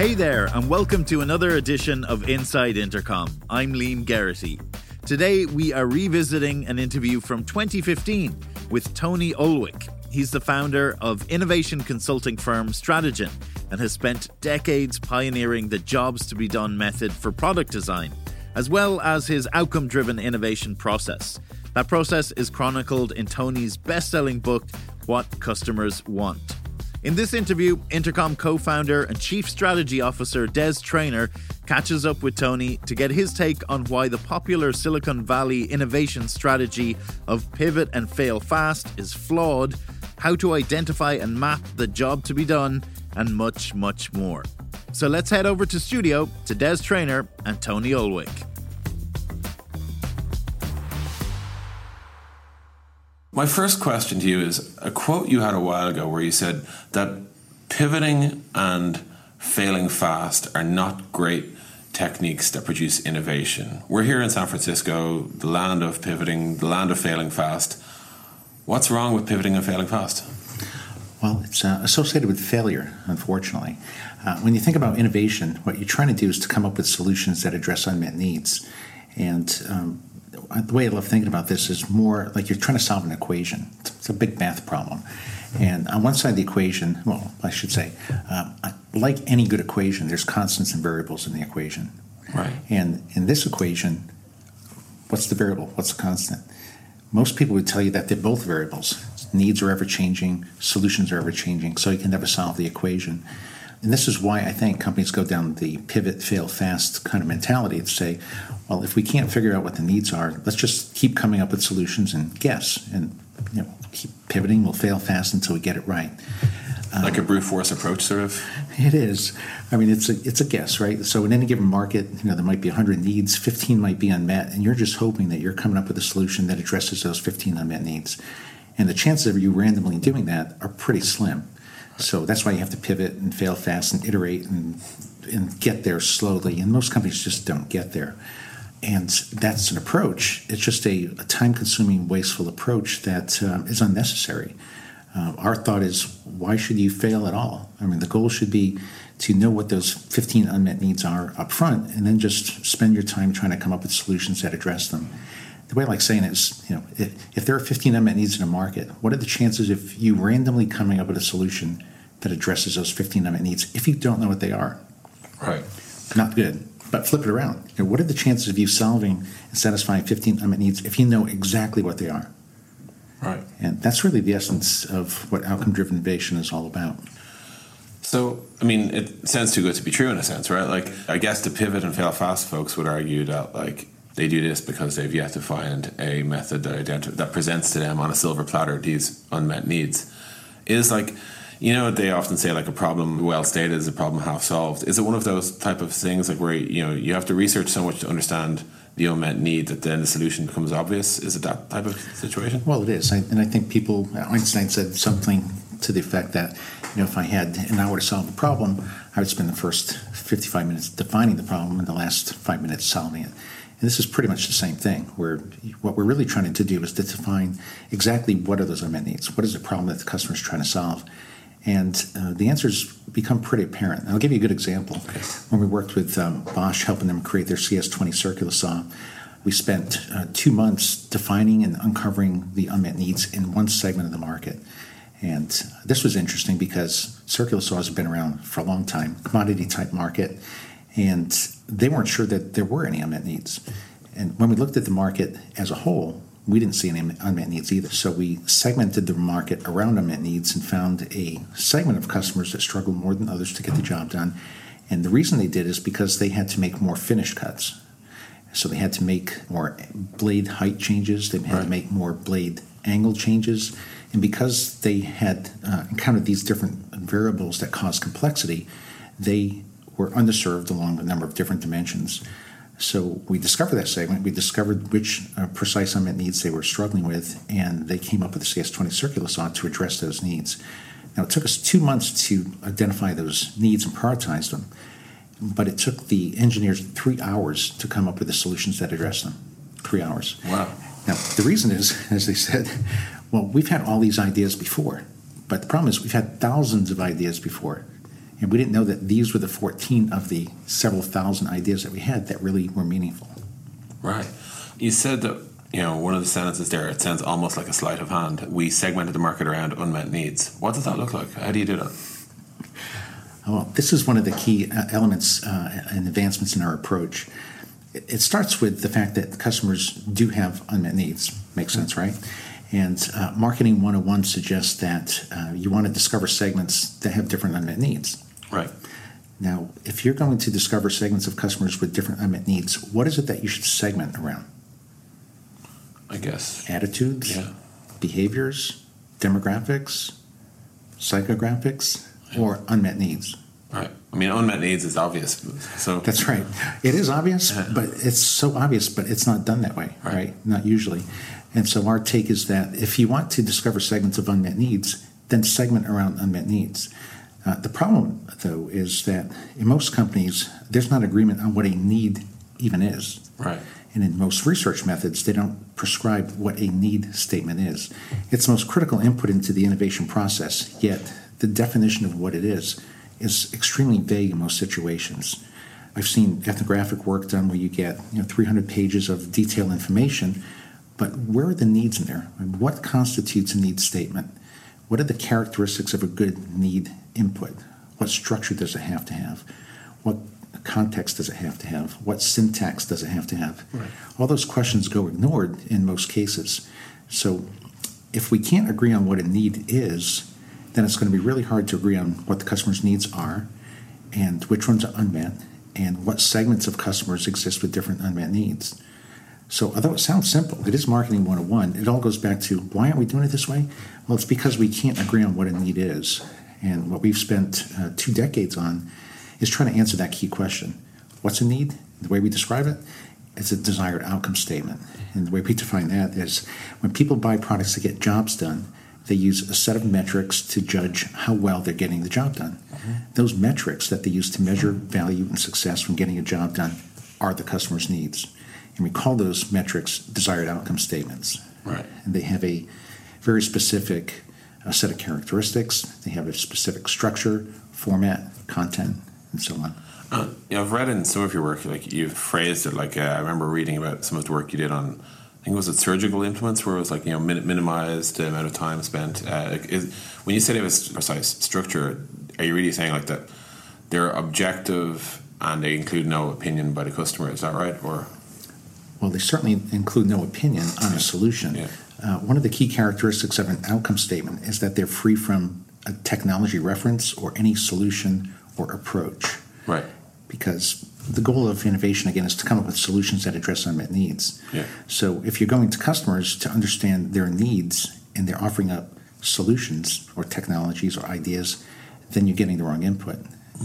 Hey there, and welcome to another edition of Inside Intercom. I'm Liam Geraghty. Today, we are revisiting an interview from 2015 with Tony Ulwick. He's the founder of innovation consulting firm Strategyn and has spent decades pioneering the jobs to be done method for product design, as well as his outcome driven innovation process. That process is chronicled in Tony's best selling book, What Customers Want. In this interview, Intercom co founder and chief strategy officer Des Traynor catches up with Tony to get his take on why the popular Silicon Valley innovation strategy of pivot and fail fast is flawed, how to identify and map the job to be done, and much, much more. So let's head over to studio to Des Traynor and Tony Ulwick. My first question to you is a quote you had a while ago where you said that pivoting and failing fast are not great techniques that produce innovation. We're here in San Francisco, the land of pivoting, the land of failing fast. What's wrong with pivoting and failing fast? Well, it's uh, associated with failure, unfortunately. Uh, when you think about innovation, what you're trying to do is to come up with solutions that address unmet needs. And um, the way I love thinking about this is more like you're trying to solve an equation. It's a big math problem. And on one side of the equation, well, I should say, uh, like any good equation, there's constants and variables in the equation. Right. And in this equation, what's the variable? What's the constant? Most people would tell you that they're both variables. Needs are ever changing, solutions are ever changing, so you can never solve the equation. And this is why I think companies go down the pivot, fail fast kind of mentality to say, well, if we can't figure out what the needs are, let's just keep coming up with solutions and guess. And you know, keep pivoting, we'll fail fast until we get it right. Uh, like a brute force approach, sort of. It is. I mean, it's a it's a guess, right? So in any given market, you know, there might be 100 needs, 15 might be unmet, and you're just hoping that you're coming up with a solution that addresses those 15 unmet needs. And the chances of you randomly doing that are pretty slim. So that's why you have to pivot and fail fast and iterate and and get there slowly. And most companies just don't get there. And that's an approach. It's just a, a time-consuming, wasteful approach that um, is unnecessary. Uh, our thought is, why should you fail at all? I mean, the goal should be to know what those 15 unmet needs are up front, and then just spend your time trying to come up with solutions that address them the way I like saying it is, you know, if, if, there are 15 unmet needs in a market, what are the chances if you randomly coming up with a solution that addresses those 15 unmet needs if you don't know what they are? Right. Not good. But flip it around. You know, what are the chances of you solving and satisfying 15 unmet needs if you know exactly what they are? Right. And that's really the essence of what outcome driven innovation is all about. So, I mean, it sounds too good to be true in a sense, right? Like, I guess the pivot and fail fast folks would argue that, like, they do this because they've yet to find a method that identi- that presents to them on a silver platter these unmet needs. Is like, you know, they often say like a problem well stated is a problem half solved. Is it one of those type of things like where you know you have to research so much to understand the unmet need that then the solution becomes obvious? Is it that type of situation? Well, it is, I, and I think people. Einstein said something to the effect that you know if I had an hour to solve a problem, I would spend the first fifty-five minutes defining the problem and the last five minutes solving it. And this is pretty much the same thing, where what we're really trying to do is to define exactly what are those unmet needs, what is the problem that the customer is trying to solve. And uh, the answers become pretty apparent. And I'll give you a good example. Okay. When we worked with um, Bosch, helping them create their CS20 circular saw, we spent uh, two months defining and uncovering the unmet needs in one segment of the market. And this was interesting because circular saws have been around for a long time, commodity type market, and they weren't sure that there were any unmet needs. And when we looked at the market as a whole, we didn't see any unmet needs either. So we segmented the market around unmet needs and found a segment of customers that struggled more than others to get the job done. And the reason they did is because they had to make more finish cuts. So they had to make more blade height changes, they had right. to make more blade angle changes. And because they had uh, encountered these different variables that cause complexity, they were underserved along a number of different dimensions. So we discovered that segment. We discovered which uh, precise unmet needs they were struggling with, and they came up with the CS20 circular saw to address those needs. Now, it took us two months to identify those needs and prioritize them, but it took the engineers three hours to come up with the solutions that address them. Three hours. Wow. Now, the reason is, as they said, well, we've had all these ideas before, but the problem is we've had thousands of ideas before And we didn't know that these were the 14 of the several thousand ideas that we had that really were meaningful. Right. You said that, you know, one of the sentences there, it sounds almost like a sleight of hand. We segmented the market around unmet needs. What does that look like? How do you do that? Well, this is one of the key uh, elements uh, and advancements in our approach. It, it starts with the fact that customers do have unmet needs. Makes sense, right? And uh, Marketing 101 suggests that uh, you want to discover segments that have different unmet needs. Right. Now, if you're going to discover segments of customers with different unmet needs, what is it that you should segment around? I guess. Attitudes, Yeah. behaviors, demographics, psychographics, or unmet needs? Right. I mean, unmet needs is obvious. So That's right. It is obvious, Yeah. but it's so obvious, but it's not done that way, Right. right? Not usually. And so our take is that if you want to discover segments of unmet needs, then segment around unmet needs. Uh, the problem, though, is that in most companies, there's not agreement on what a need even is. Right. And in most research methods, they don't prescribe what a need statement is. It's the most critical input into the innovation process, yet the definition of what it is is extremely vague in most situations. I've seen ethnographic work done where you get you know 300 pages of detailed information, but where are the needs in there? And what constitutes a need statement? What are the characteristics of a good need input? What structure does it have to have? What context does it have to have? What syntax does it have to have? Right. All those questions go ignored in most cases. So, if we can't agree on what a need is, then it's going to be really hard to agree on what the customer's needs are and which ones are unmet and what segments of customers exist with different unmet needs. So, although it sounds simple, it is marketing 101. It all goes back to why aren't we doing it this way? Well, it's because we can't agree on what a need is. And what we've spent uh, two decades on is trying to answer that key question What's a need? The way we describe it, it's a desired outcome statement. And the way we define that is when people buy products to get jobs done, they use a set of metrics to judge how well they're getting the job done. Those metrics that they use to measure value and success from getting a job done are the customer's needs. And we call those metrics desired outcome statements. Right. And they have a very specific uh, set of characteristics, they have a specific structure, format, content, and so on. Uh, you know, I've read in some of your work, like you've phrased it like uh, I remember reading about some of the work you did on, I think it was it surgical implements, where it was like you know min- minimize the amount of time spent. Uh, is, when you said it was precise structure, are you really saying like that they're objective and they include no opinion by the customer? Is that right? Or Well, they certainly include no opinion on a solution. Yeah. Uh, one of the key characteristics of an outcome statement is that they're free from a technology reference or any solution or approach. right? Because the goal of innovation, again, is to come up with solutions that address unmet needs. Yeah. So if you're going to customers to understand their needs and they're offering up solutions or technologies or ideas, then you're getting the wrong input.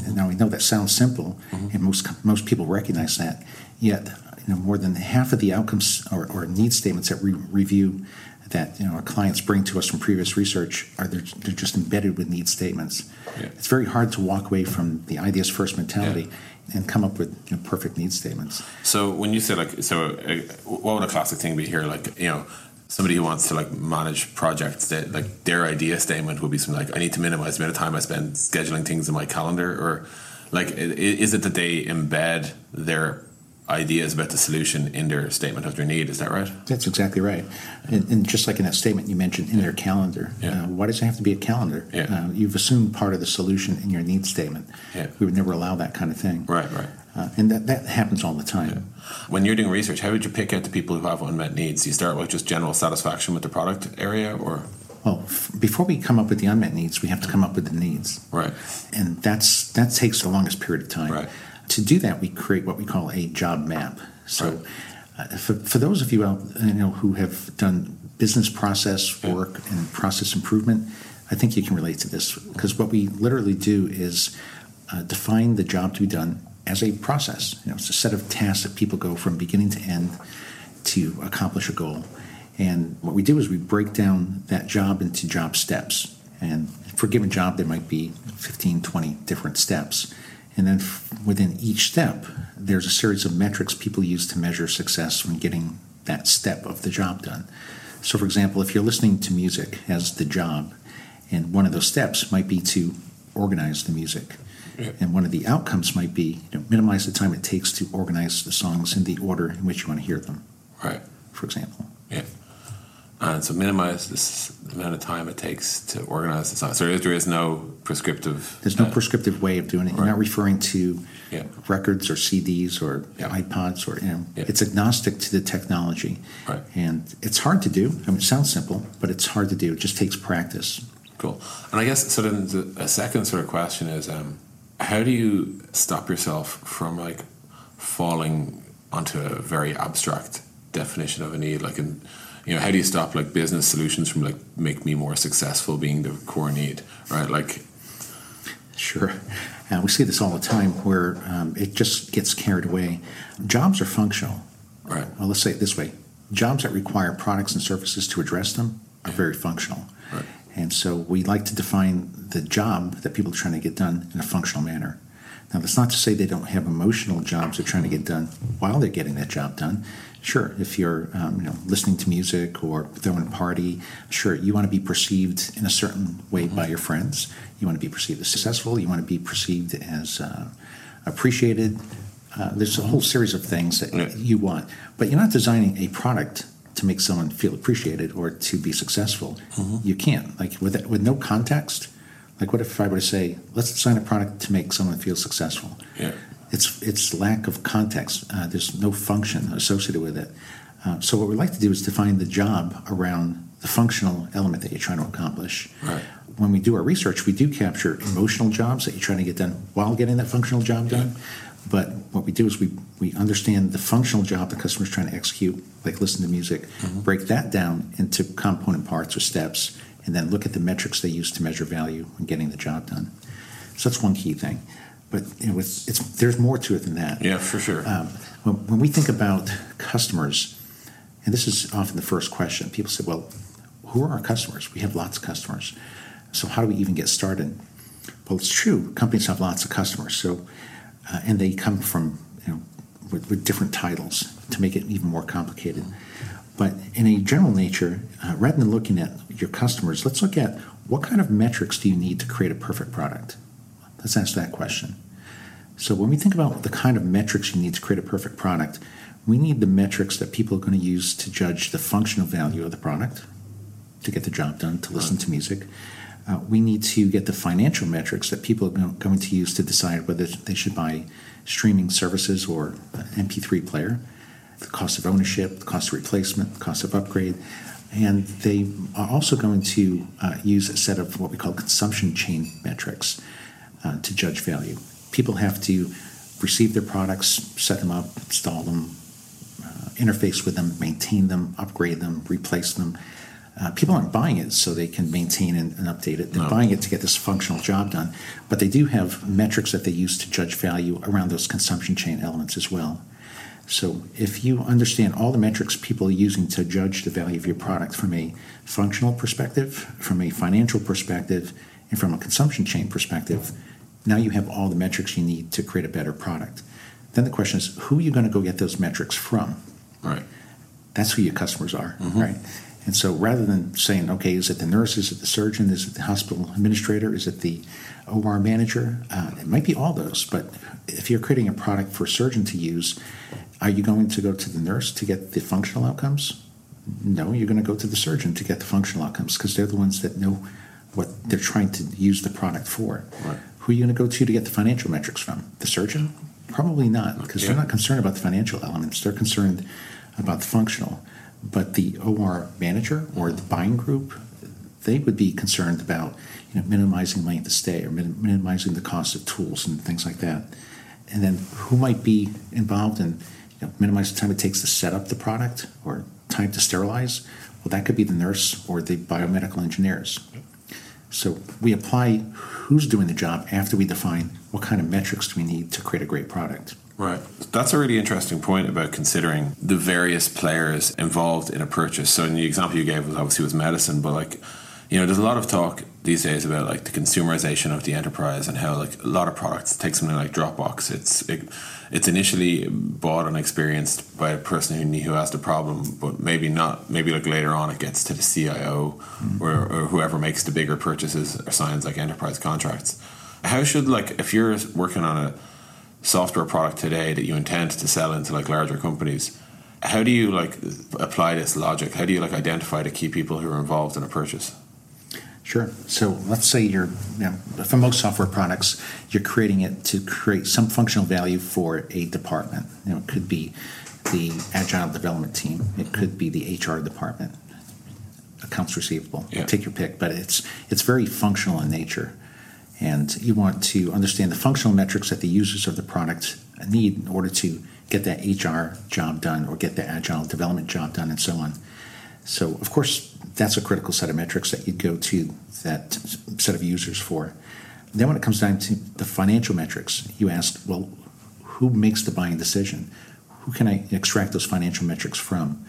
And now we know that sounds simple, and most most people recognize that. Yet, you know, more than half of the outcomes or, or need statements that we review that you know our clients bring to us from previous research are they're, they're just embedded with need statements. Yeah. It's very hard to walk away from the ideas first mentality and come up with you know, perfect need statements. So when you say like, so uh, what would a classic thing be here? Like, you know, somebody who wants to like manage projects that like their idea statement would be something like, I need to minimize the amount of time I spend scheduling things in my calendar, or like, is it that they embed their ideas about the solution in their statement of their need? Is that right? That's exactly right. And, and just like in that statement you mentioned, in their calendar, Yeah. uh, why does it have to be a calendar? Yeah. Uh, you've assumed part of the solution in your need statement. Yeah. We would never allow that kind of thing. Right, right. Uh, and that, that happens all the time. When you're doing research, how would you pick out the people who have unmet needs? Do you start with just general satisfaction with the product area, or Well, f- before we come up with the unmet needs, we have to come up with the needs. right? and that's that takes the longest period of time. Right. To do that, we create what we call a job map. So, Right. uh, for, for those of you out you know who have done business process work and process improvement, I think you can relate to this because what we literally do is uh, define the job to be done as a process. You know, it's a set of tasks that people go from beginning to end to accomplish a goal. And what we do is we break down that job into job steps. And for a given job, there might be 15, 20 different steps. And then f- within each step, there's a series of metrics people use to measure success when getting that step of the job done. So, for example, if you're listening to music as the job, and one of those steps might be to organize the music. And one of the outcomes might be you know, minimize the time it takes to organize the songs in the order in which you want to hear them, Right. for example. Yeah. And so minimize this the amount of time it takes to organize the song. So there is, there is no prescriptive. There's no uh, prescriptive way of doing it. You're Right. not referring to Yeah. records or CDs or Yeah. iPods or you know, Yeah. it's agnostic to the technology. Right. And it's hard to do. I mean, it sounds simple, but it's hard to do. It just takes practice. Cool. And I guess so. Then the, a second sort of question is, um, how do you stop yourself from like falling onto a very abstract definition of a need? Like, in you know, how do you stop like business solutions from like make me more successful being the core need, right? Like, Sure. Uh, we see this all the time where um, it just gets carried away. Jobs are functional. right, Well, let's say it this way jobs that require products and services to address them are very functional. Right. And so we like to define the job that people are trying to get done in a functional manner. Now, that's not to say they don't have emotional jobs they're trying to get done while they're getting that job done. Sure, if you're um, you know listening to music or throwing a party, sure you want to be perceived in a certain way by your friends. You want to be perceived as successful. You want to be perceived as uh, appreciated. Uh, there's a whole series of things that you want, but you're not designing a product to make someone feel appreciated or to be successful. You can't like with with no context. Like, what if I were to say, let's design a product to make someone feel successful? yeah, It's it's lack of context. Uh, there's no function associated with it. Uh, so what we like to do is define the job around the functional element that you're trying to accomplish. Right. When we do our research, we do capture emotional jobs that you're trying to get done while getting that functional job done. But what we do is we, we understand the functional job the customer's trying to execute, like listen to music, break that down into component parts or steps, and then look at the metrics they use to measure value when getting the job done. So that's one key thing. But you know, it's, it's, there's more to it than that. yeah, for sure. Um, when, when we think about customers, and this is often the first question, people say, well, who are our customers? We have lots of customers. So how do we even get started? Well, it's true. Companies have lots of customers. So, uh, and they come from, you know, with, with different titles to make it even more complicated. But in a general nature, uh, rather than looking at your customers, let's look at what kind of metrics do you need to create a perfect product? Let's ask that question. So when we think about the kind of metrics you need to create a perfect product, we need the metrics that people are going to use to judge the functional value of the product, to get the job done, to listen to music. Uh, we need to get the financial metrics that people are going to use to decide whether they should buy streaming services or an MP3 player, the cost of ownership, the cost of replacement, the cost of upgrade. And they are also going to uh, use a set of what we call consumption chain metrics uh, to judge value. People have to receive their products, set them up, install them, uh, interface with them, maintain them, upgrade them, replace them. Uh, people aren't buying it so they can maintain and, and update it. They're No. buying it to get this functional job done. But they do have metrics that they use to judge value around those consumption chain elements as well. So if you understand all the metrics people are using to judge the value of your product from a functional perspective, from a financial perspective, and from a consumption chain perspective, now you have all the metrics you need to create a better product. Then the question is, who are you going to go get those metrics from? right. That's who your customers are, right? And so rather than saying, okay, is it the nurse, is it the surgeon, is it the hospital administrator, is it the OR manager? Uh, it might be all those, but if you're creating a product for a surgeon to use, are you going to go to the nurse to get the functional outcomes? No, you're going to go to the surgeon to get the functional outcomes because they're the ones that know what they're trying to use the product for. Right. Who are you going to go to to get the financial metrics from? The surgeon? Probably not, because Yeah. they're not concerned about the financial elements. They're concerned about the functional. But the OR manager or the buying group, they would be concerned about you know, minimizing length of stay or min- minimizing the cost of tools and things like that. And then who might be involved in you know, minimize the time it takes to set up the product or time to sterilize? Well, that could be the nurse or the biomedical engineers. So we apply who's doing the job after we define what kind of metrics do we need to create a great product. Right. That's a really interesting point about considering the various players involved in a purchase. So, in the example you gave was obviously with medicine, but like, you know, there's a lot of talk these days about like the consumerization of the enterprise and how like a lot of products take something like Dropbox. It's it, it's initially bought and experienced by a person who who has the problem, but maybe not. Maybe like later on, it gets to the CIO mm-hmm. or, or whoever makes the bigger purchases or signs like enterprise contracts. How should like if you're working on a software product today that you intend to sell into like larger companies? How do you like apply this logic? How do you like identify the key people who are involved in a purchase? Sure. So let's say you're, you know, for most software products, you're creating it to create some functional value for a department. You know, it could be the agile development team, it could be the HR department, accounts receivable. Yeah. Take your pick, but it's it's very functional in nature, and you want to understand the functional metrics that the users of the product need in order to get that HR job done or get the agile development job done, and so on. So, of course, that's a critical set of metrics that you'd go to that set of users for. Then, when it comes down to the financial metrics, you ask, well, who makes the buying decision? Who can I extract those financial metrics from?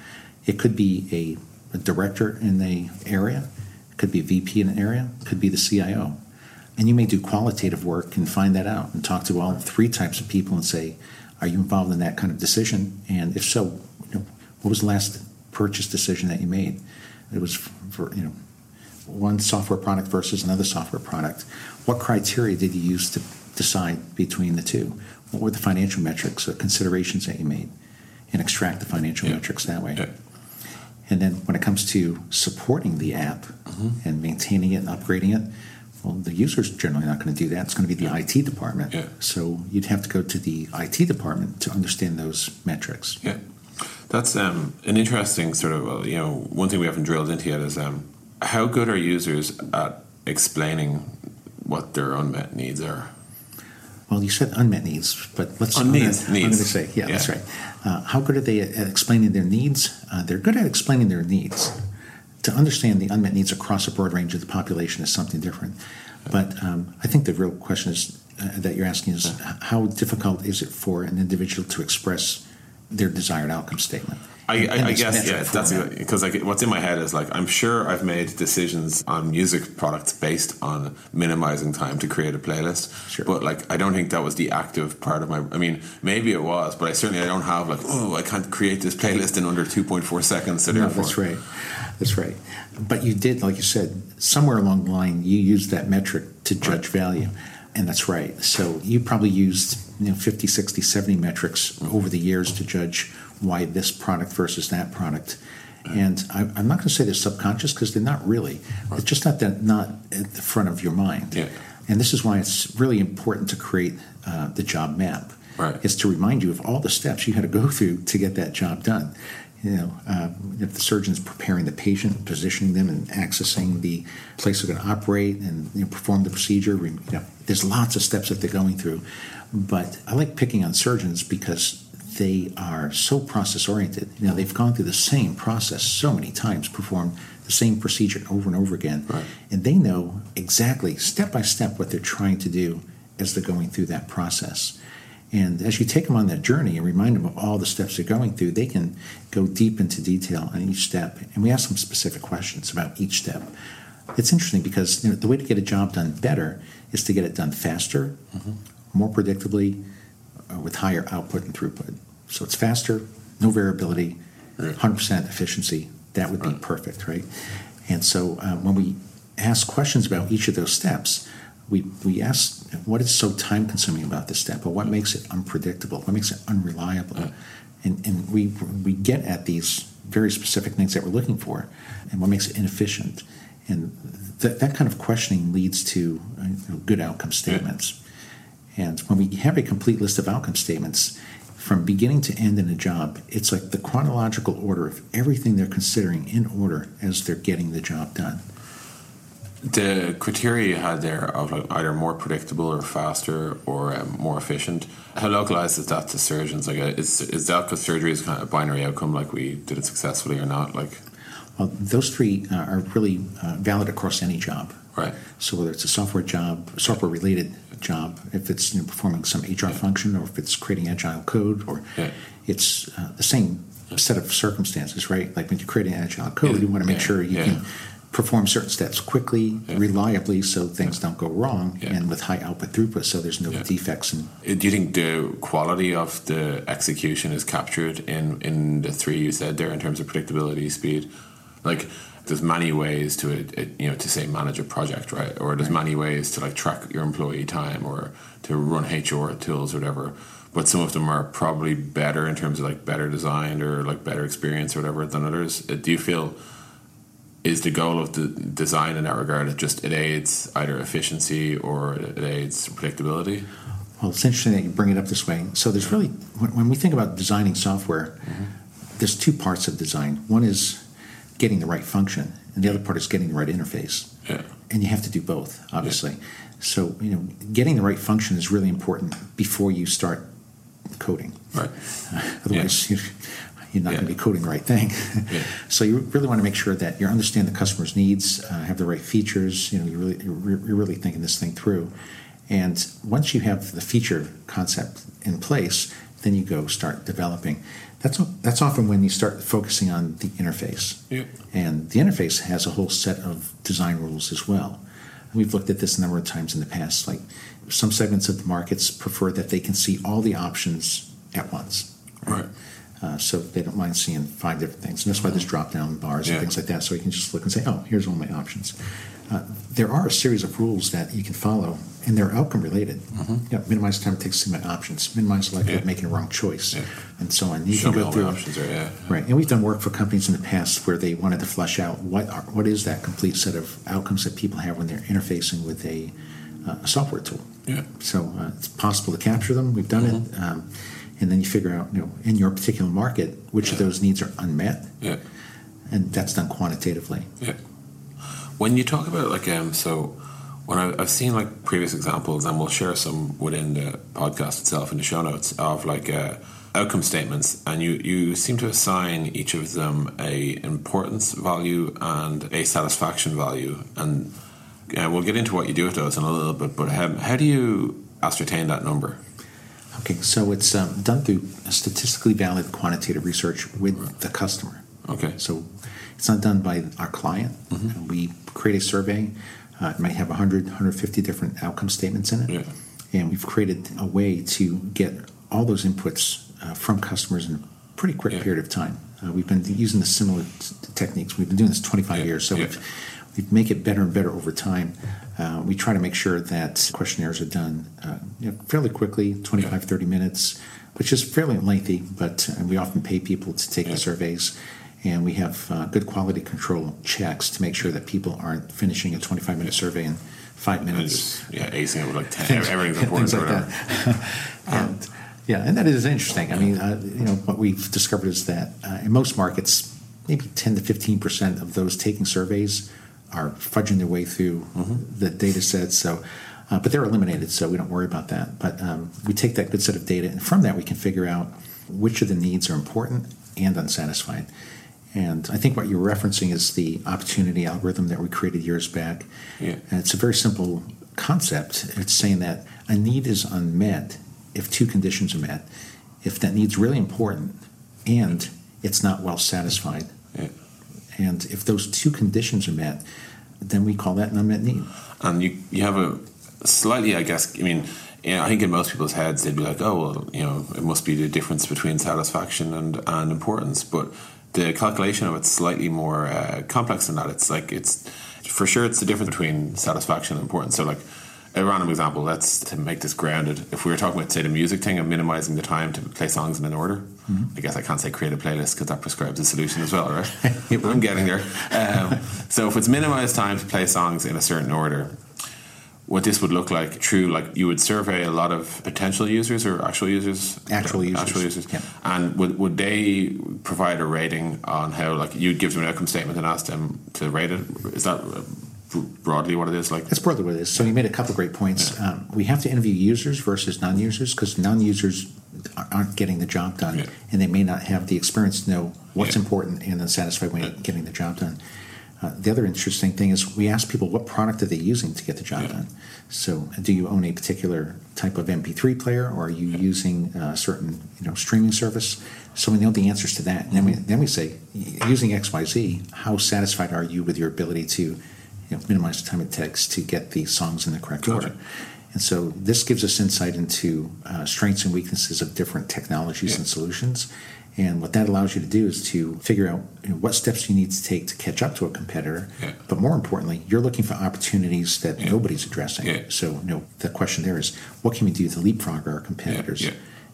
It could be a, a director in the area, it could be a VP in an area, it could be the CIO. And you may do qualitative work and find that out and talk to all three types of people and say, are you involved in that kind of decision? And if so, you know, what was the last purchase decision that you made? It was for you know one software product versus another software product. What criteria did you use to decide between the two? What were the financial metrics or considerations that you made? And extract the financial Yeah. metrics that way. Yeah. And then when it comes to supporting the app Mm-hmm. and maintaining it and upgrading it, well, the user's generally not going to do that. It's going to be the IT department. Yeah. So you'd have to go to the IT department to understand those metrics. Yeah, that's um, an interesting sort of you know one thing we haven't drilled into yet is um, how good are users at explaining what their unmet needs are. Well, you said unmet needs, but let's. I'm needs, I'm going to say, yeah, that's right. Uh, how good are they at, explaining their needs? Uh, they're good at explaining their needs. To understand the unmet needs across a broad range of the population is something different. But um, I think the real question is uh, that you're asking is how difficult is it for an individual to express their desired outcome statement? I, I, I guess yeah, that's because like what's in my head is like I'm sure I've made decisions on music products based on minimizing time to create a playlist. Sure. But like I don't think that was the active part of my. I mean, maybe it was, but I certainly I don't have like oh I can't create this playlist in under 2.4 seconds. So No, therefore, that's right. That's right. But you did, like you said, somewhere along the line, you used that metric to judge value. And that's right. So you probably used you know, 50, 60, 70 metrics over the years to judge why this product versus that product. And I, I'm not going to say they're subconscious because they're not really. It's just not that not at the front of your mind. Yeah. And this is why it's really important to create uh, the job map. Right. It's to remind you of all the steps you had to go through to get that job done. You know, uh, if the surgeon's preparing the patient, positioning them, and accessing the place they're going to operate and you know, perform the procedure, you know, there's lots of steps that they're going through. But I like picking on surgeons because they are so process oriented. You know, they've gone through the same process so many times, performed the same procedure over and over again, Right. and they know exactly step by step what they're trying to do as they're going through that process. And as you take them on that journey and remind them of all the steps they're going through, they can go deep into detail on each step. And we ask them specific questions about each step. It's interesting because you know, the way to get a job done better is to get it done faster, mm-hmm. More predictably, uh, with higher output and throughput. So it's faster, no variability, Right. 100% efficiency. That would be perfect, right? And so uh, when we ask questions about each of those steps, we, we ask what is so time consuming about this step, or what makes it unpredictable, what makes it unreliable. And, and we, we get at these very specific things that we're looking for, and what makes it inefficient. And that, that kind of questioning leads to uh, good outcome statements. And when we have a complete list of outcome statements, from beginning to end in a job, it's like the chronological order of everything they're considering in order as they're getting the job done. The criteria you had there of like either more predictable or faster or um, more efficient. How localized is that to surgeons? Like, uh, is is that because surgery is kind of a binary outcome? Like, we did it successfully or not? Like, Well, those three uh, are really uh, valid across any job. Right? So whether it's a software job, software related job, if it's you know, performing some HR function, or if it's creating agile code, or Yeah. it's uh, the same set of circumstances, right? Like when you're creating agile code, Yeah. you want to make Yeah. sure you Yeah. can perform certain steps quickly, Yeah. reliably, so things don't go wrong, Yeah. and with high output throughput, so there's no Yeah. defects and Uh, Do you think the quality of the execution is captured in in the three you said there in terms of predictability, speed? Like, there's many ways to it, it, you know to say manage a project right? Or there's many ways to like track your employee time or to run hr tools or whatever. But some of them are probably better in terms of like better designed or like better experience or whatever than others. Uh, do you feel is the goal of the design in that regard it just it aids either efficiency or it aids predictability? Well it's interesting that you bring it up this way. So there's really when, we think about designing software mm-hmm. there's two parts of design. One is getting the right function, and the other part is getting the right interface. Yeah. And you have to do both, obviously. Yeah. So you know, getting the right function is really important before you start coding. Right. Uh, otherwise, yeah. you, are not going to be coding the right thing. yeah. So you really want to make sure that you understand the customer's needs, uh, have the right features. You know, you really you're really thinking this thing through. And once you have the feature concept in place, then you go start developing. That's that's often when you start focusing on the interface, yeah. and the interface has a whole set of design rules as well. we've looked at this a number of times in the past. Like some segments of the markets prefer that they can see all the options at once, right? right. Uh, so they don't mind seeing five different things, and that's why there's drop down bars yeah. and things like that. So you can just look and say, "Oh, here's all my options." Uh, there are a series of rules that you can follow, and they're outcome related. Mm-hmm. Know, minimize time it takes to make options, minimize likelihood yeah. of making a wrong choice, yeah. and so on. You Show can go through options, are, yeah. right? And we've done work for companies in the past where they wanted to flesh out what are, what is that complete set of outcomes that people have when they're interfacing with a, uh, software tool. Yeah. So uh, it's possible to capture them. We've done mm-hmm. it, um, and then you figure out, you know, in your particular market, which of those needs are unmet. Yeah. And that's done quantitatively. Yeah. When you talk about like um, so when I, have seen like previous examples, and we'll share some within the podcast itself in the show notes of like uh, outcome statements, and you you seem to assign each of them a importance value and a satisfaction value, and uh, we'll get into what you do with those in a little bit. But how, how do you ascertain that number? Okay, so it's um, done through statistically valid quantitative research with right. the customer. Okay, so it's not done by our client. Mm-hmm. We create a survey. Uh, it might have 100, 150 different outcome statements in it. Yeah. And we've created a way to get all those inputs uh, from customers in a pretty quick yeah. period of time. Uh, we've been using the similar t- techniques. We've been doing this 25 yeah. years, so we've, we make it better and better over time. Uh, we try to make sure that questionnaires are done uh, you know, fairly quickly 25, 30 minutes, which is fairly lengthy, but uh, we often pay people to take the surveys and we have uh, good quality control checks to make sure that people aren't finishing a 25 minute survey in five minutes. Just, yeah, acing it with like 10, everything's important. Things like that. and, yeah, and that is interesting. I mean, uh, you know, what we've discovered is that uh, in most markets, maybe 10 to 15 percent of those taking surveys are fudging their way through mm-hmm. the data sets. So, uh, but they're eliminated, so we don't worry about that. But um, we take that good set of data, and from that, we can figure out which of the needs are important and unsatisfied. And I think what you're referencing is the opportunity algorithm that we created years back. Yeah. And it's a very simple concept. It's saying that a need is unmet if two conditions are met. If that need's really important and it's not well satisfied. Yeah. And if those two conditions are met, then we call that an unmet need. And you, you have a slightly, I guess, I mean, I think in most people's heads they'd be like, oh, well, you know, it must be the difference between satisfaction and, and importance. But the calculation of it's slightly more uh, complex than that. It's like it's for sure it's the difference between satisfaction and importance. So like a random example, let's to make this grounded. If we were talking about say the music thing of minimizing the time to play songs in an order, mm-hmm. I guess I can't say create a playlist because that prescribes a solution as well, right? I'm getting there. Um, so if it's minimized time to play songs in a certain order, what this would look like true like you would survey a lot of potential users or actual users actual users actual users yeah. and would, would they provide a rating on how like you'd give them an outcome statement and ask them to rate it is that broadly what it is like that's broadly what it is so you made a couple of great points yeah. um, we have to interview users versus non-users because non-users aren't getting the job done yeah. and they may not have the experience to know what's important and then satisfied when getting the job done uh, the other interesting thing is we ask people what product are they using to get the job yeah. done. So, do you own a particular type of MP3 player, or are you yeah. using a certain you know streaming service? So we know the answers to that, and then we then we say, using X Y Z, how satisfied are you with your ability to you know, minimize the time it takes to get the songs in the correct gotcha. order? And so this gives us insight into uh, strengths and weaknesses of different technologies yeah. and solutions And what that allows you to do is to figure out you know, what steps you need to take to catch up to a competitor. Yeah. But more importantly, you're looking for opportunities that Yeah. nobody's addressing. Yeah. So, you know, the question there is, what can we do to leapfrog our competitors?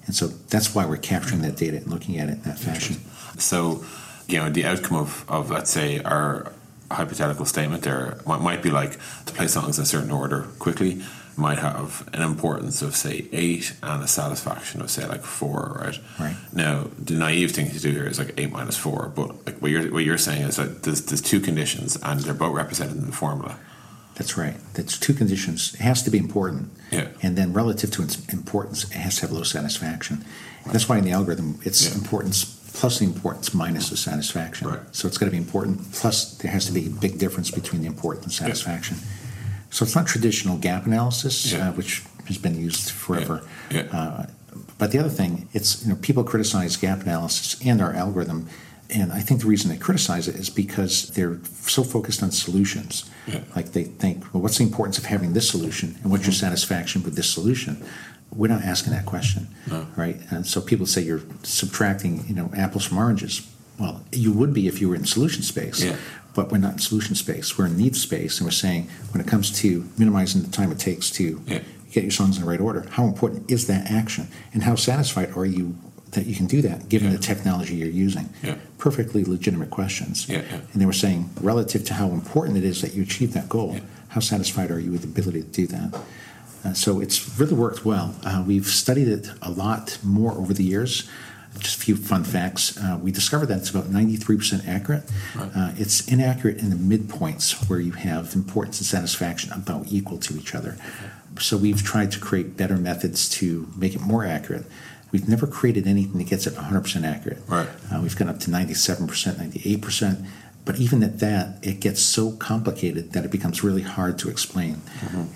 And so that's why we're capturing that data and looking at it in that fashion. So, you know, the outcome of, of let's say, our hypothetical statement there might, might be like to play songs in a certain order quickly might have an importance of say eight and a satisfaction of say like four, right? Right. Now, the naive thing to do here is like eight minus four, but like what you're what you're saying is that there's, there's two conditions and they're both represented in the formula. That's right. That's two conditions. It has to be important. Yeah. And then relative to its importance, it has to have low satisfaction. That's why in the algorithm, it's Yeah. importance plus the importance minus the satisfaction. Right. So it's got to be important plus there has to be a big difference between the importance and satisfaction. So it's not traditional gap analysis, Yeah. uh, which has been used forever. Yeah. Yeah. Uh, but the other thing, it's you know people criticize gap analysis and our algorithm, and I think the reason they criticize it is because they're so focused on solutions. Like they think, well, what's the importance of having this solution, and what's your satisfaction with this solution? We're not asking that question, No. right? And so people say you're subtracting, you know, apples from oranges. Well, you would be if you were in solution space, Yeah. But we're not in solution space. We're in need space, and we're saying when it comes to minimizing the time it takes to Yeah. get your songs in the right order, how important is that action, and how satisfied are you that you can do that given Yeah. the technology you're using? Yeah. Perfectly legitimate questions. And they were saying relative to how important it is that you achieve that goal, how satisfied are you with the ability to do that? Uh, so it's really worked well. Uh, we've studied it a lot more over the years. Just a few fun facts. Uh, we discovered that it's about 93% accurate. Uh, it's inaccurate in the midpoints where you have importance and satisfaction about equal to each other. So we've tried to create better methods to make it more accurate. We've never created anything that gets it 100% accurate. Right. Uh, we've gone up to 97%, 98%. But even at that, it gets so complicated that it becomes really hard to explain.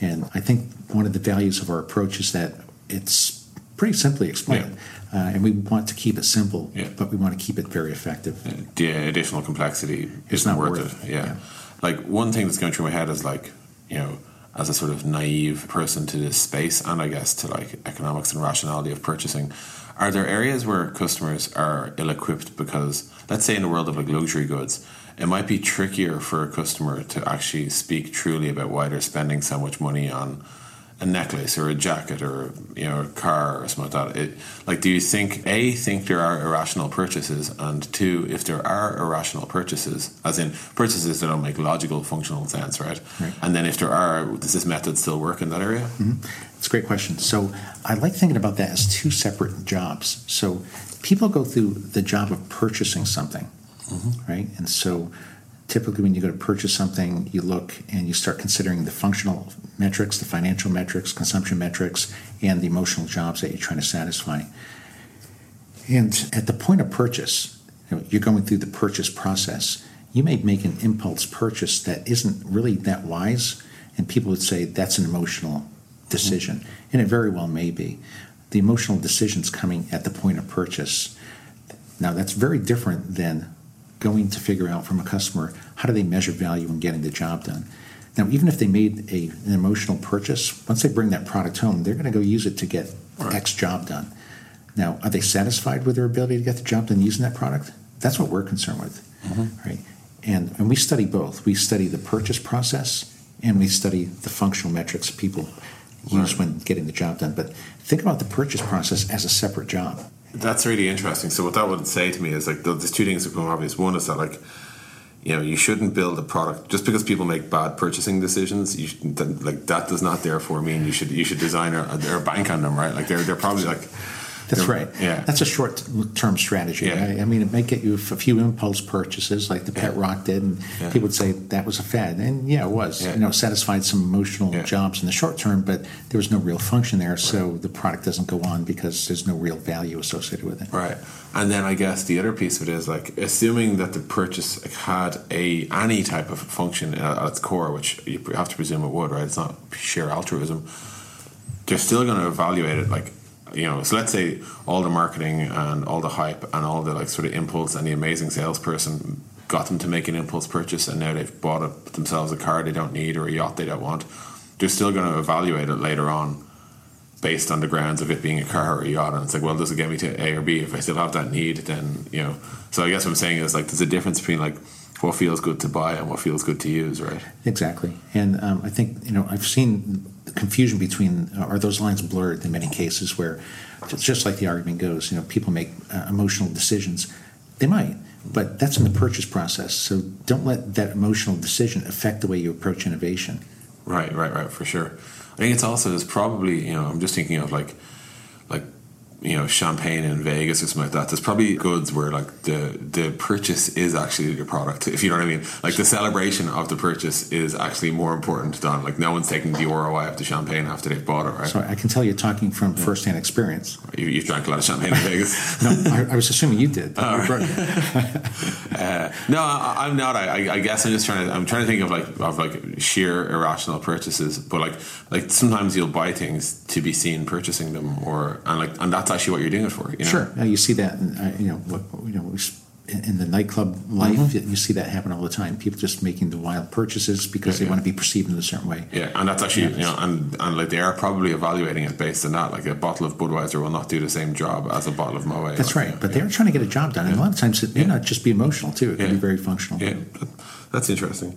And I think one of the values of our approach is that it's pretty simply explained. Uh, and we want to keep it simple, Yeah. but we want to keep it very effective. the additional complexity isn't not worth, worth it. it. Yeah. Yeah. Like one thing that's going through my head is like, you know, as a sort of naive person to this space and I guess to like economics and rationality of purchasing, are there areas where customers are ill equipped because let's say in the world of like luxury goods, it might be trickier for a customer to actually speak truly about why they're spending so much money on a necklace or a jacket or you know a car or something like that. It, like, do you think a think there are irrational purchases, and two, if there are irrational purchases, as in purchases that don't make logical, functional sense, right? Right. And then if there are, does this method still work in that area? Mm-hmm. It's a great question. So I like thinking about that as two separate jobs. So people go through the job of purchasing something, mm-hmm. right? And so typically when you go to purchase something, you look and you start considering the functional metrics, the financial metrics, consumption metrics, and the emotional jobs that you're trying to satisfy. And at the point of purchase, you know, you're going through the purchase process. You may make an impulse purchase that isn't really that wise, and people would say that's an emotional mm-hmm. decision, and it very well may be. The emotional decision's coming at the point of purchase. Now, that's very different than going to figure out from a customer how do they measure value in getting the job done. Now, even if they made a, an emotional purchase, once they bring that product home, they're going to go use it to get Right. X job done. Now, are they satisfied with their ability to get the job done using that product? That's what we're concerned with, mm-hmm. right? And and we study both. We study the purchase process and we study the functional metrics people use Right. when getting the job done. But think about the purchase process as a separate job. That's really interesting. So what that would say to me is like there's two things that become obvious. One is that like you know you shouldn't build a product just because people make bad purchasing decisions. You should, like that does not therefore mean you should you should design a, a bank on them, right? Like they're they're probably like That's right. Yeah, That's a short-term strategy. Yeah. Right? I mean, it may get you a few impulse purchases, like the Pet Rock did, and Yeah. people would say that was a fad. And yeah, it was. Yeah. You know, satisfied some emotional Yeah. jobs in the short term, but there was no real function there, so the product doesn't go on because there's no real value associated with it. Right. And then I guess the other piece of it is like assuming that the purchase had a any type of function at at its core, which you have to presume it would, right? It's not sheer altruism. They're still going to evaluate it like you know. So let's say all the marketing and all the hype and all the like sort of impulse and the amazing salesperson got them to make an impulse purchase, and now they've bought a, themselves a car they don't need or a yacht they don't want. They're still going to evaluate it later on based on the grounds of it being a car or a yacht. And it's like, well, does it get me to A or B? If I still have that need, then you know. So I guess what I'm saying is like, there's a difference between like what feels good to buy and what feels good to use, right? Exactly. And um, I think you know I've seen the confusion between uh, are those lines blurred in many cases where just like the argument goes, you know, people make uh, emotional decisions. They might, but that's in the purchase process. So don't let that emotional decision affect the way you approach innovation. Right, right, right, for sure. I think it's also there's probably you know I'm just thinking of like like you know champagne in Vegas or something like that. There's probably goods where like the the purchase is actually your product, if you know what I mean. Like the celebration of the purchase is actually more important than like no one's taking the ROI of the champagne after they've bought it, right? So I can tell you're talking from yeah. first-hand experience. You, you've drank a lot of champagne in Vegas. no, I, I, was assuming you did. Right. uh, no, I, am not. I, I, guess I'm just trying to. I'm trying to think of like of like sheer irrational purchases, but like like sometimes you'll buy things to be seen purchasing them, or and like and that's actually what you're doing it for. You know? Sure, you see that. In, uh, you know, what, you know, in the nightclub life, mm-hmm. you see that happen all the time. People just making the wild purchases because yeah, they yeah. want to be perceived in a certain way. Yeah, and that's actually yeah, you know, and and like they are probably evaluating it based on that. Like a bottle of Budweiser will not do the same job as a bottle of Moet. That's like, right, but they're trying to get a job done, and a lot of times it may not just be emotional too. It can be very functional. Yeah, that's interesting.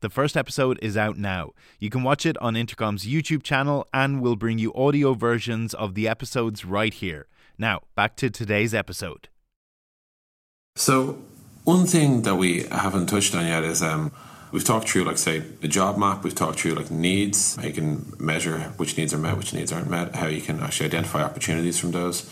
The first episode is out now. You can watch it on Intercom's YouTube channel, and we'll bring you audio versions of the episodes right here. Now, back to today's episode. So, one thing that we haven't touched on yet is um, we've talked through, like, say, a job map. We've talked through, like, needs. How you can measure which needs are met, which needs aren't met. How you can actually identify opportunities from those.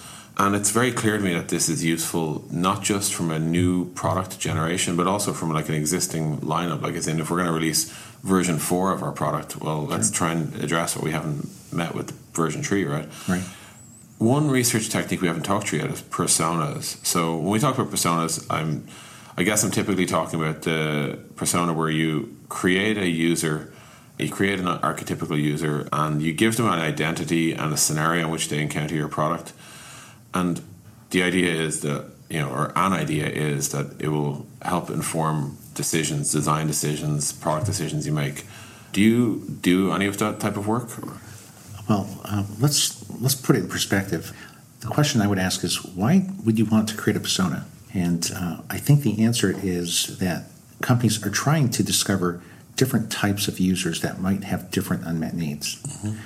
And it's very clear to me that this is useful not just from a new product generation, but also from like an existing lineup. Like, as in, if we're going to release version four of our product, well, let's try and address what we haven't met with version three, right? Right. One research technique we haven't talked to yet is personas. So when we talk about personas, I'm, I guess I'm typically talking about the persona where you create a user you create an archetypical user and you give them an identity and a scenario in which they encounter your product and the idea is that, you know, or an idea is that it will help inform decisions, design decisions, product decisions you make. Do you do any of that type of work? Well, uh, let's let's put it in perspective. The question I would ask is, why would you want to create a persona? And uh, I think the answer is that companies are trying to discover different types of users that might have different unmet needs. Mm-hmm.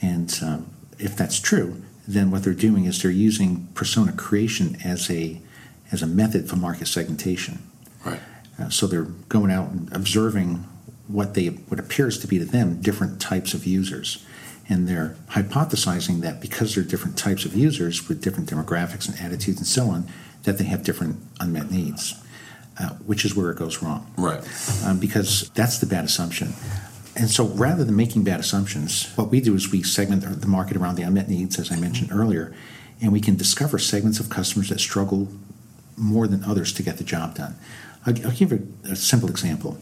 And um, if that's true, then what they're doing is they're using persona creation as a as a method for market segmentation. Right. Uh, so they're going out and observing what they what appears to be to them different types of users, and they're hypothesizing that because they're different types of users with different demographics and attitudes and so on, that they have different unmet needs. Uh, which is where it goes wrong. Right. Um, because that's the bad assumption. And so rather than making bad assumptions, what we do is we segment the market around the unmet needs, as I mentioned earlier, and we can discover segments of customers that struggle more than others to get the job done. I'll, I'll give a, a, simple example.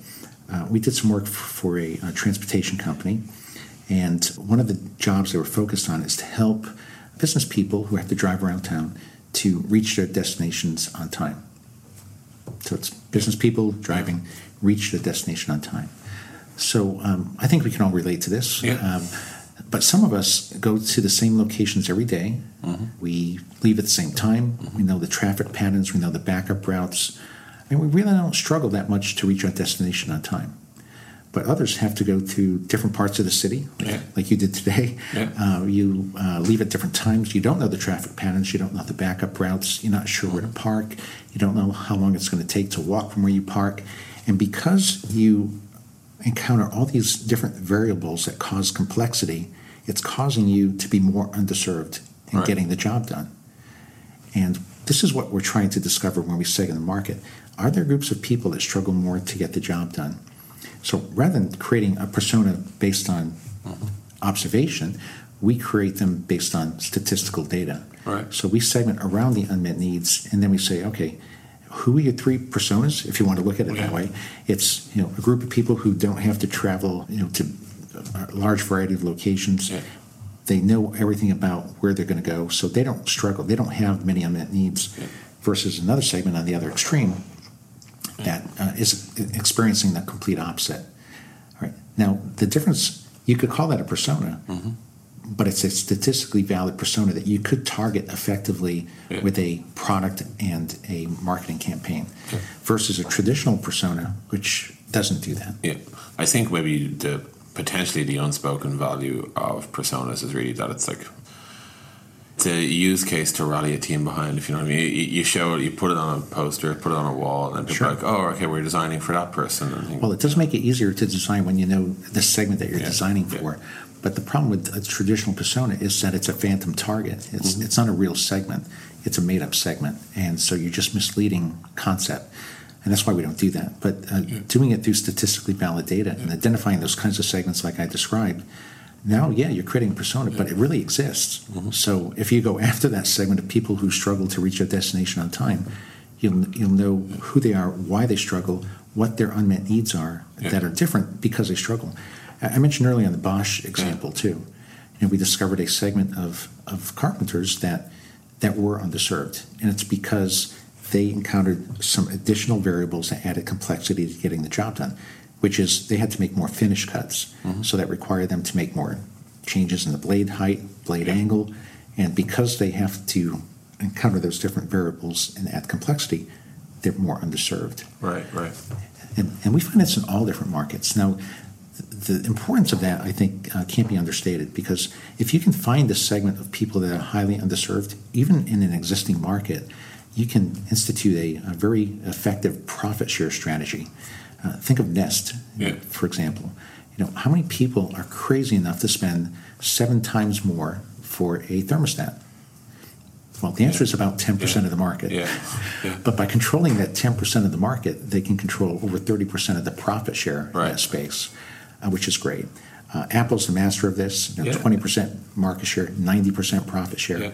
Uh, we did some work for a, a, transportation company, and one of the jobs they were focused on is to help business people who have to drive around town to reach their destinations on time. So it's business people driving, reach their destination on time. So um, I think we can all relate to this. Yeah. Um, but some of us go to the same locations every day. Mm-hmm. We leave at the same time. We know the traffic patterns. We know the backup routes. And we really don't struggle that much to reach our destination on time. But others have to go to different parts of the city, like, Yeah. like you did today. Yeah. Uh, you uh, leave at different times. You don't know the traffic patterns. You don't know the backup routes. You're not sure where to park. You don't know how long it's going to take to walk from where you park. And because you encounter all these different variables that cause complexity, it's causing you to be more underserved in Right. getting the job done. And this is what we're trying to discover when we segment the market. Are there groups of people that struggle more to get the job done? So rather than creating a persona based on mm-hmm. observation, we create them based on statistical data. Right. So we segment around the unmet needs, and then we say, okay, who are your three personas? If you want to look at it that way, it's you know a group of people who don't have to travel, you know, to a large variety of locations. Yeah. They know everything about where they're going to go, so they don't struggle. They don't have many unmet needs. Yeah. Versus another segment on the other extreme that uh, is experiencing the complete opposite. All right. Now, the difference, you could call that a persona, Mm-hmm. But it's a statistically valid persona that you could target effectively Yeah. with a product and a marketing campaign versus a traditional persona, which doesn't do that. Yeah, I think maybe the potentially the unspoken value of personas is really that it's like it's a use case to rally a team behind. If you know what I mean, you, you show it, you put it on a poster, put it on a wall, and people Sure. are like, "Oh, okay, we're designing for that person." Well, it does make it easier to design when you know the segment that you're Yeah. designing Yeah. But the problem with a traditional persona is that it's a phantom target. It's Mm-hmm. it's not a real segment. It's a made up segment, and so you're just misleading concept. And that's why we don't do that. But uh, doing it through statistically valid data and identifying those kinds of segments, like I described, now, yeah, you're creating a persona, but it really exists. Mm-hmm. So if you go after that segment of people who struggle to reach their destination on time, you'll you'll know who they are, why they struggle, what their unmet needs are Yeah. that are different because they struggle. I mentioned earlier on the Bosch example too. You know, we discovered a segment of, of carpenters that that were underserved, and it's because they encountered some additional variables that added complexity to getting the job done, which is they had to make more finish cuts, mm-hmm. so that required them to make more changes in the blade height, blade angle, and because they have to encounter those different variables and add complexity, they're more underserved. right, right, And, and we find this in all different markets. Now, the importance of that, I think, uh, can't be understated because if you can find a segment of people that are highly underserved, even in an existing market, you can institute a, a very effective profit share strategy. Uh, think of Nest, Yeah. for example. You know, how many people are crazy enough to spend seven times more for a thermostat? Well, the answer is about 10% Yeah. of the market. yeah, yeah, But by controlling that 10% of the market, they can control over 30% of the profit share in that space, uh, which is great. Uh, Apple's the master of this. You know, Yeah. 20% market share, 90% profit share. Yeah.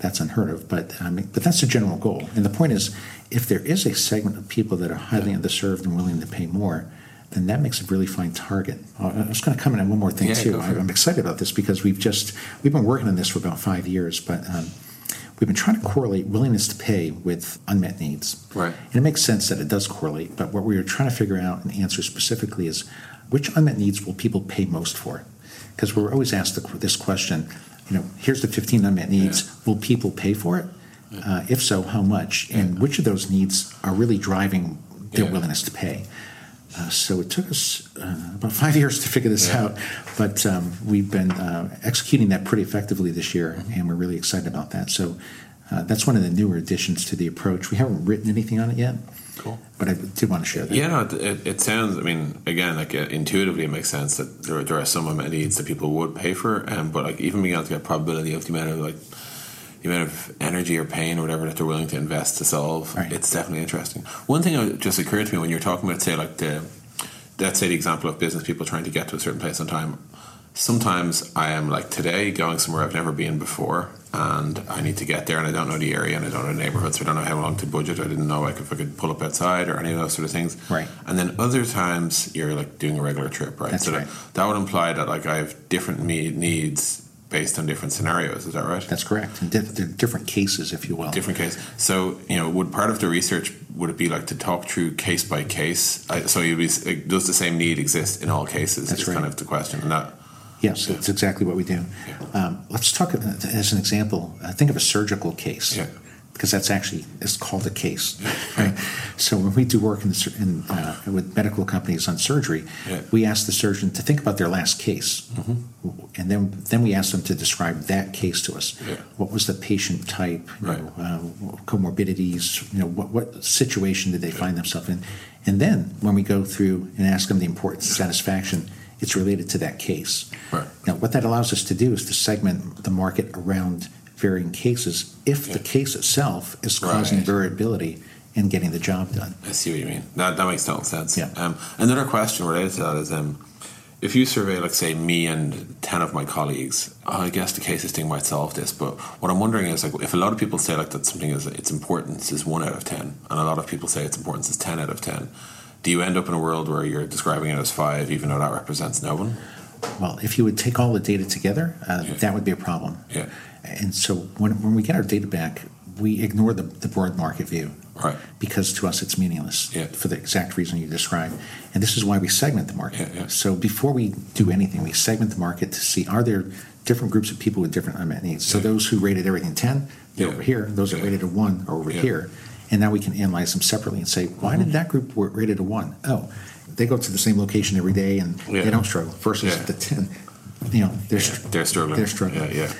That's unheard of, but um, but that's the general goal. And the point is, if there is a segment of people that are highly underserved and willing to pay more, then that makes a really fine target. Uh, I was going to comment on one more thing Yeah, too. I'm excited about this because we've just we've been working on this for about five years, but um, we've been trying to correlate willingness to pay with unmet needs. Right. And it makes sense that it does correlate, but what we were trying to figure out and answer specifically is which unmet needs will people pay most for? Because we're always asked the, this question, you know, here's the 15 unmet needs. Yeah. Will people pay for it? Uh, if so, how much? And which of those needs are really driving their Yeah. willingness to pay? Uh, so it took us uh, about five years to figure this Yeah. out, but um, we've been uh, executing that pretty effectively this year, Mm-hmm. and we're really excited about that. So uh, that's one of the newer additions to the approach. We haven't written anything on it yet, cool. but I did want to share that. Yeah, no, it, it, sounds. I mean, again, like uh, intuitively, it makes sense that there, there are some needs that people would pay for, um, but like even being able to get probability of the amount of like the amount of energy or pain or whatever that they're willing to invest to solve, Right. it's definitely interesting. One thing that just occurred to me when you're talking about, say, like the let's say the example of business people trying to get to a certain place on time. Sometimes I am like today going somewhere I've never been before, and I need to get there, and I don't know the area, and I don't know the neighborhood, so I don't know how long to budget. I didn't know like if I could pull up outside or any of those sort of things. Right. And then other times you're like doing a regular trip, right? That's so right. That, that would imply that like I have different me- needs based on different scenarios. Is that right? That's correct. And different cases, if you will. different case. So, you know, would part of the research would it be like to talk through case by case? I, so, you'd be like, does the same need exist in all cases? That's is right. kind of the question. And that, Yes, that's exactly what we do. Um, let's talk as an example. Uh, think of a surgical case. Yeah. Because that's actually it's called a case, right? So when we do work in, in uh, with medical companies on surgery, Yeah. we ask the surgeon to think about their last case, and then then we ask them to describe that case to us. Yeah. What was the patient type? You Right. know, uh, comorbidities. You know, what what situation did they find themselves in? And then when we go through and ask them the importance of satisfaction, it's related to that case. Right. Now, what that allows us to do is to segment the market around varying cases if the case itself is causing Right. variability in getting the job done. I see what you mean. That, that makes total sense. Yeah. Um, another question related to that is um, if you survey, like, say, me and 10 of my colleagues, I guess the case listing might solve this. But what I'm wondering is, like, if a lot of people say, like, that something is its importance is 1 out of 10, and a lot of people say its importance is 10 out of 10, do you end up in a world where you're describing it as 5, even though that represents no one? Well, if you would take all the data together, uh, Yeah. that would be a problem. Yeah. And so when, when we get our data back, we ignore the, the broad market view. Right. Because to us it's meaningless Yeah. for the exact reason you described. And this is why we segment the market. Yeah. So before we do anything, we segment the market to see are there different groups of people with different unmet needs. So those who rated everything 10, they're over here. Those that rated a 1 are over here. And now we can analyze them separately and say, why Mm-hmm. did that group wa- rated a 1? Oh, they go to the same location every day and Yeah. they don't struggle versus Yeah. the 10. You know, they're, Yeah, they're struggling. They're struggling. Yeah, yeah.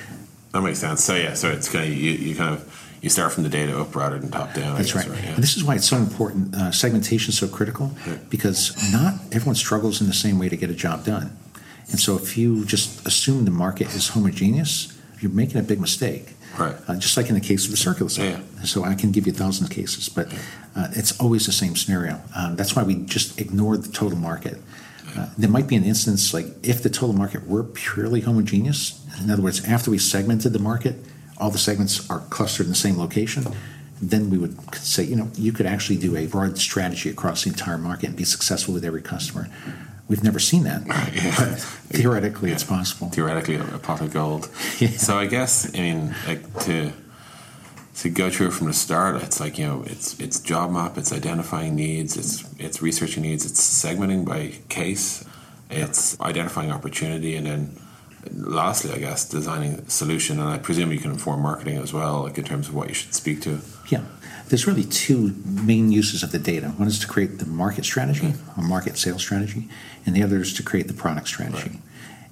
That makes sense. So, yeah, so it's kind of, you, you kind of, you start from the data up rather than top down. That's guess, right. yeah. And this is why it's so important. Uh, segmentation is so critical Yeah. because not everyone struggles in the same way to get a job done. And so if you just assume the market is homogeneous, you're making a big mistake. Right. Uh, just like in the case of the circular cell. Yeah. So I can give you thousands of cases, but uh, it's always the same scenario. Um, that's why we just ignore the total market. Uh, there might be an instance like if the total market were purely homogeneous, in other words, after we segmented the market, all the segments are clustered in the same location, then we would say, you know, you could actually do a broad strategy across the entire market and be successful with every customer. We've never seen that. yeah. Theoretically, it's possible. theoretically a, a pot of gold. Yeah. So I guess I mean like to to go through it from the start, it's like you know it's it's job map, it's identifying needs, it's it's researching needs, it's segmenting by case, it's identifying opportunity, and then lastly, I guess designing a solution. And I presume you can inform marketing as well, like in terms of what you should speak to. Yeah. There's really two main uses of the data. One is to create the market strategy, hmm. or market sales strategy, and the other is to create the product strategy.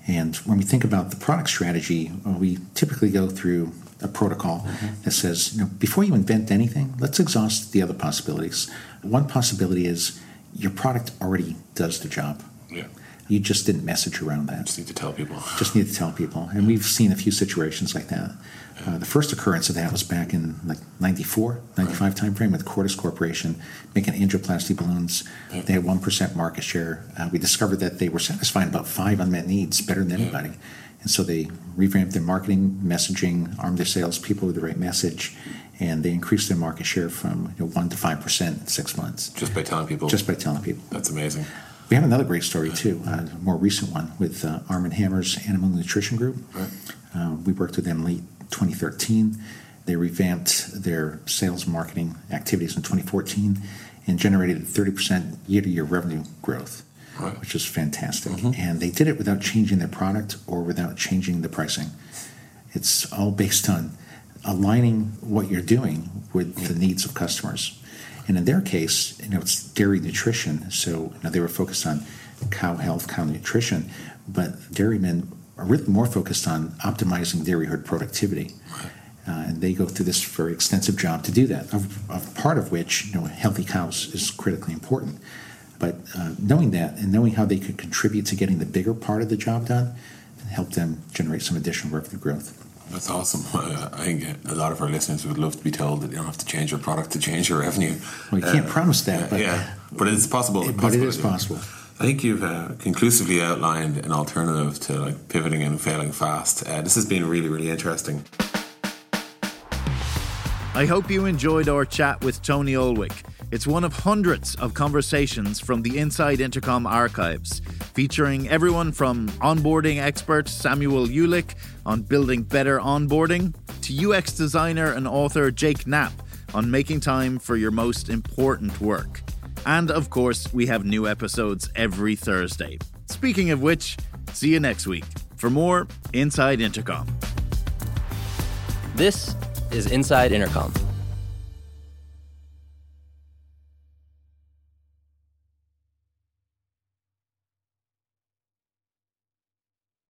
And when we think about the product strategy, uh, we typically go through a protocol mm-hmm. that says, you know, before you invent anything, let's exhaust the other possibilities. One possibility is your product already does the job. Yeah, You just didn't message around that just need to tell people. just need to tell people. And we've seen a few situations like that. Uh, the first occurrence of that was back in like 94, 95 timeframe with Cordis Corporation making angioplasty balloons. They had 1% market share. Uh, we discovered that they were satisfying about five unmet needs better than anybody. And so they revamped their marketing, messaging, armed their salespeople with the right message, and they increased their market share from you know, 1% to 5% in six months Just by telling people. just by telling people. that's amazing. We have another great story too, uh, a more recent one with uh, Arm and Hammer's Animal Nutrition Group. Right. Uh, we worked with them late 2013. They revamped their sales marketing activities in 2014 and generated 30% year-to-year revenue growth, Right. which is fantastic. And they did it without changing their product or without changing the pricing. It's all based on aligning what you're doing with the needs of customers. And in their case, you know, it's dairy nutrition. So you know, they were focused on cow health, cow nutrition, but dairymen are really more focused on optimizing dairy herd productivity. Uh, and they go through this very extensive job to do that, of, of part of which, you know, healthy cows is critically important. But uh, knowing that and knowing how they could contribute to getting the bigger part of the job done, help them generate some additional revenue growth. That's awesome. Uh, I think a lot of our listeners would love to be told that you don't have to change your product to change your revenue. Well, you can't promise that, but, yeah, but it's possible. but it is possible. I think you've uh, conclusively outlined an alternative to like pivoting and failing fast. Uh, this has been really, really interesting. I hope you enjoyed our chat with Tony Ulwick. It's one of hundreds of conversations from the Inside Intercom archives, featuring everyone from onboarding expert Samuel Hulick on building better onboarding to UX designer and author Jake Knapp on making time for your most important work. And of course, we have new episodes every Thursday. Speaking of which, see you next week for more Inside Intercom. This is Inside Intercom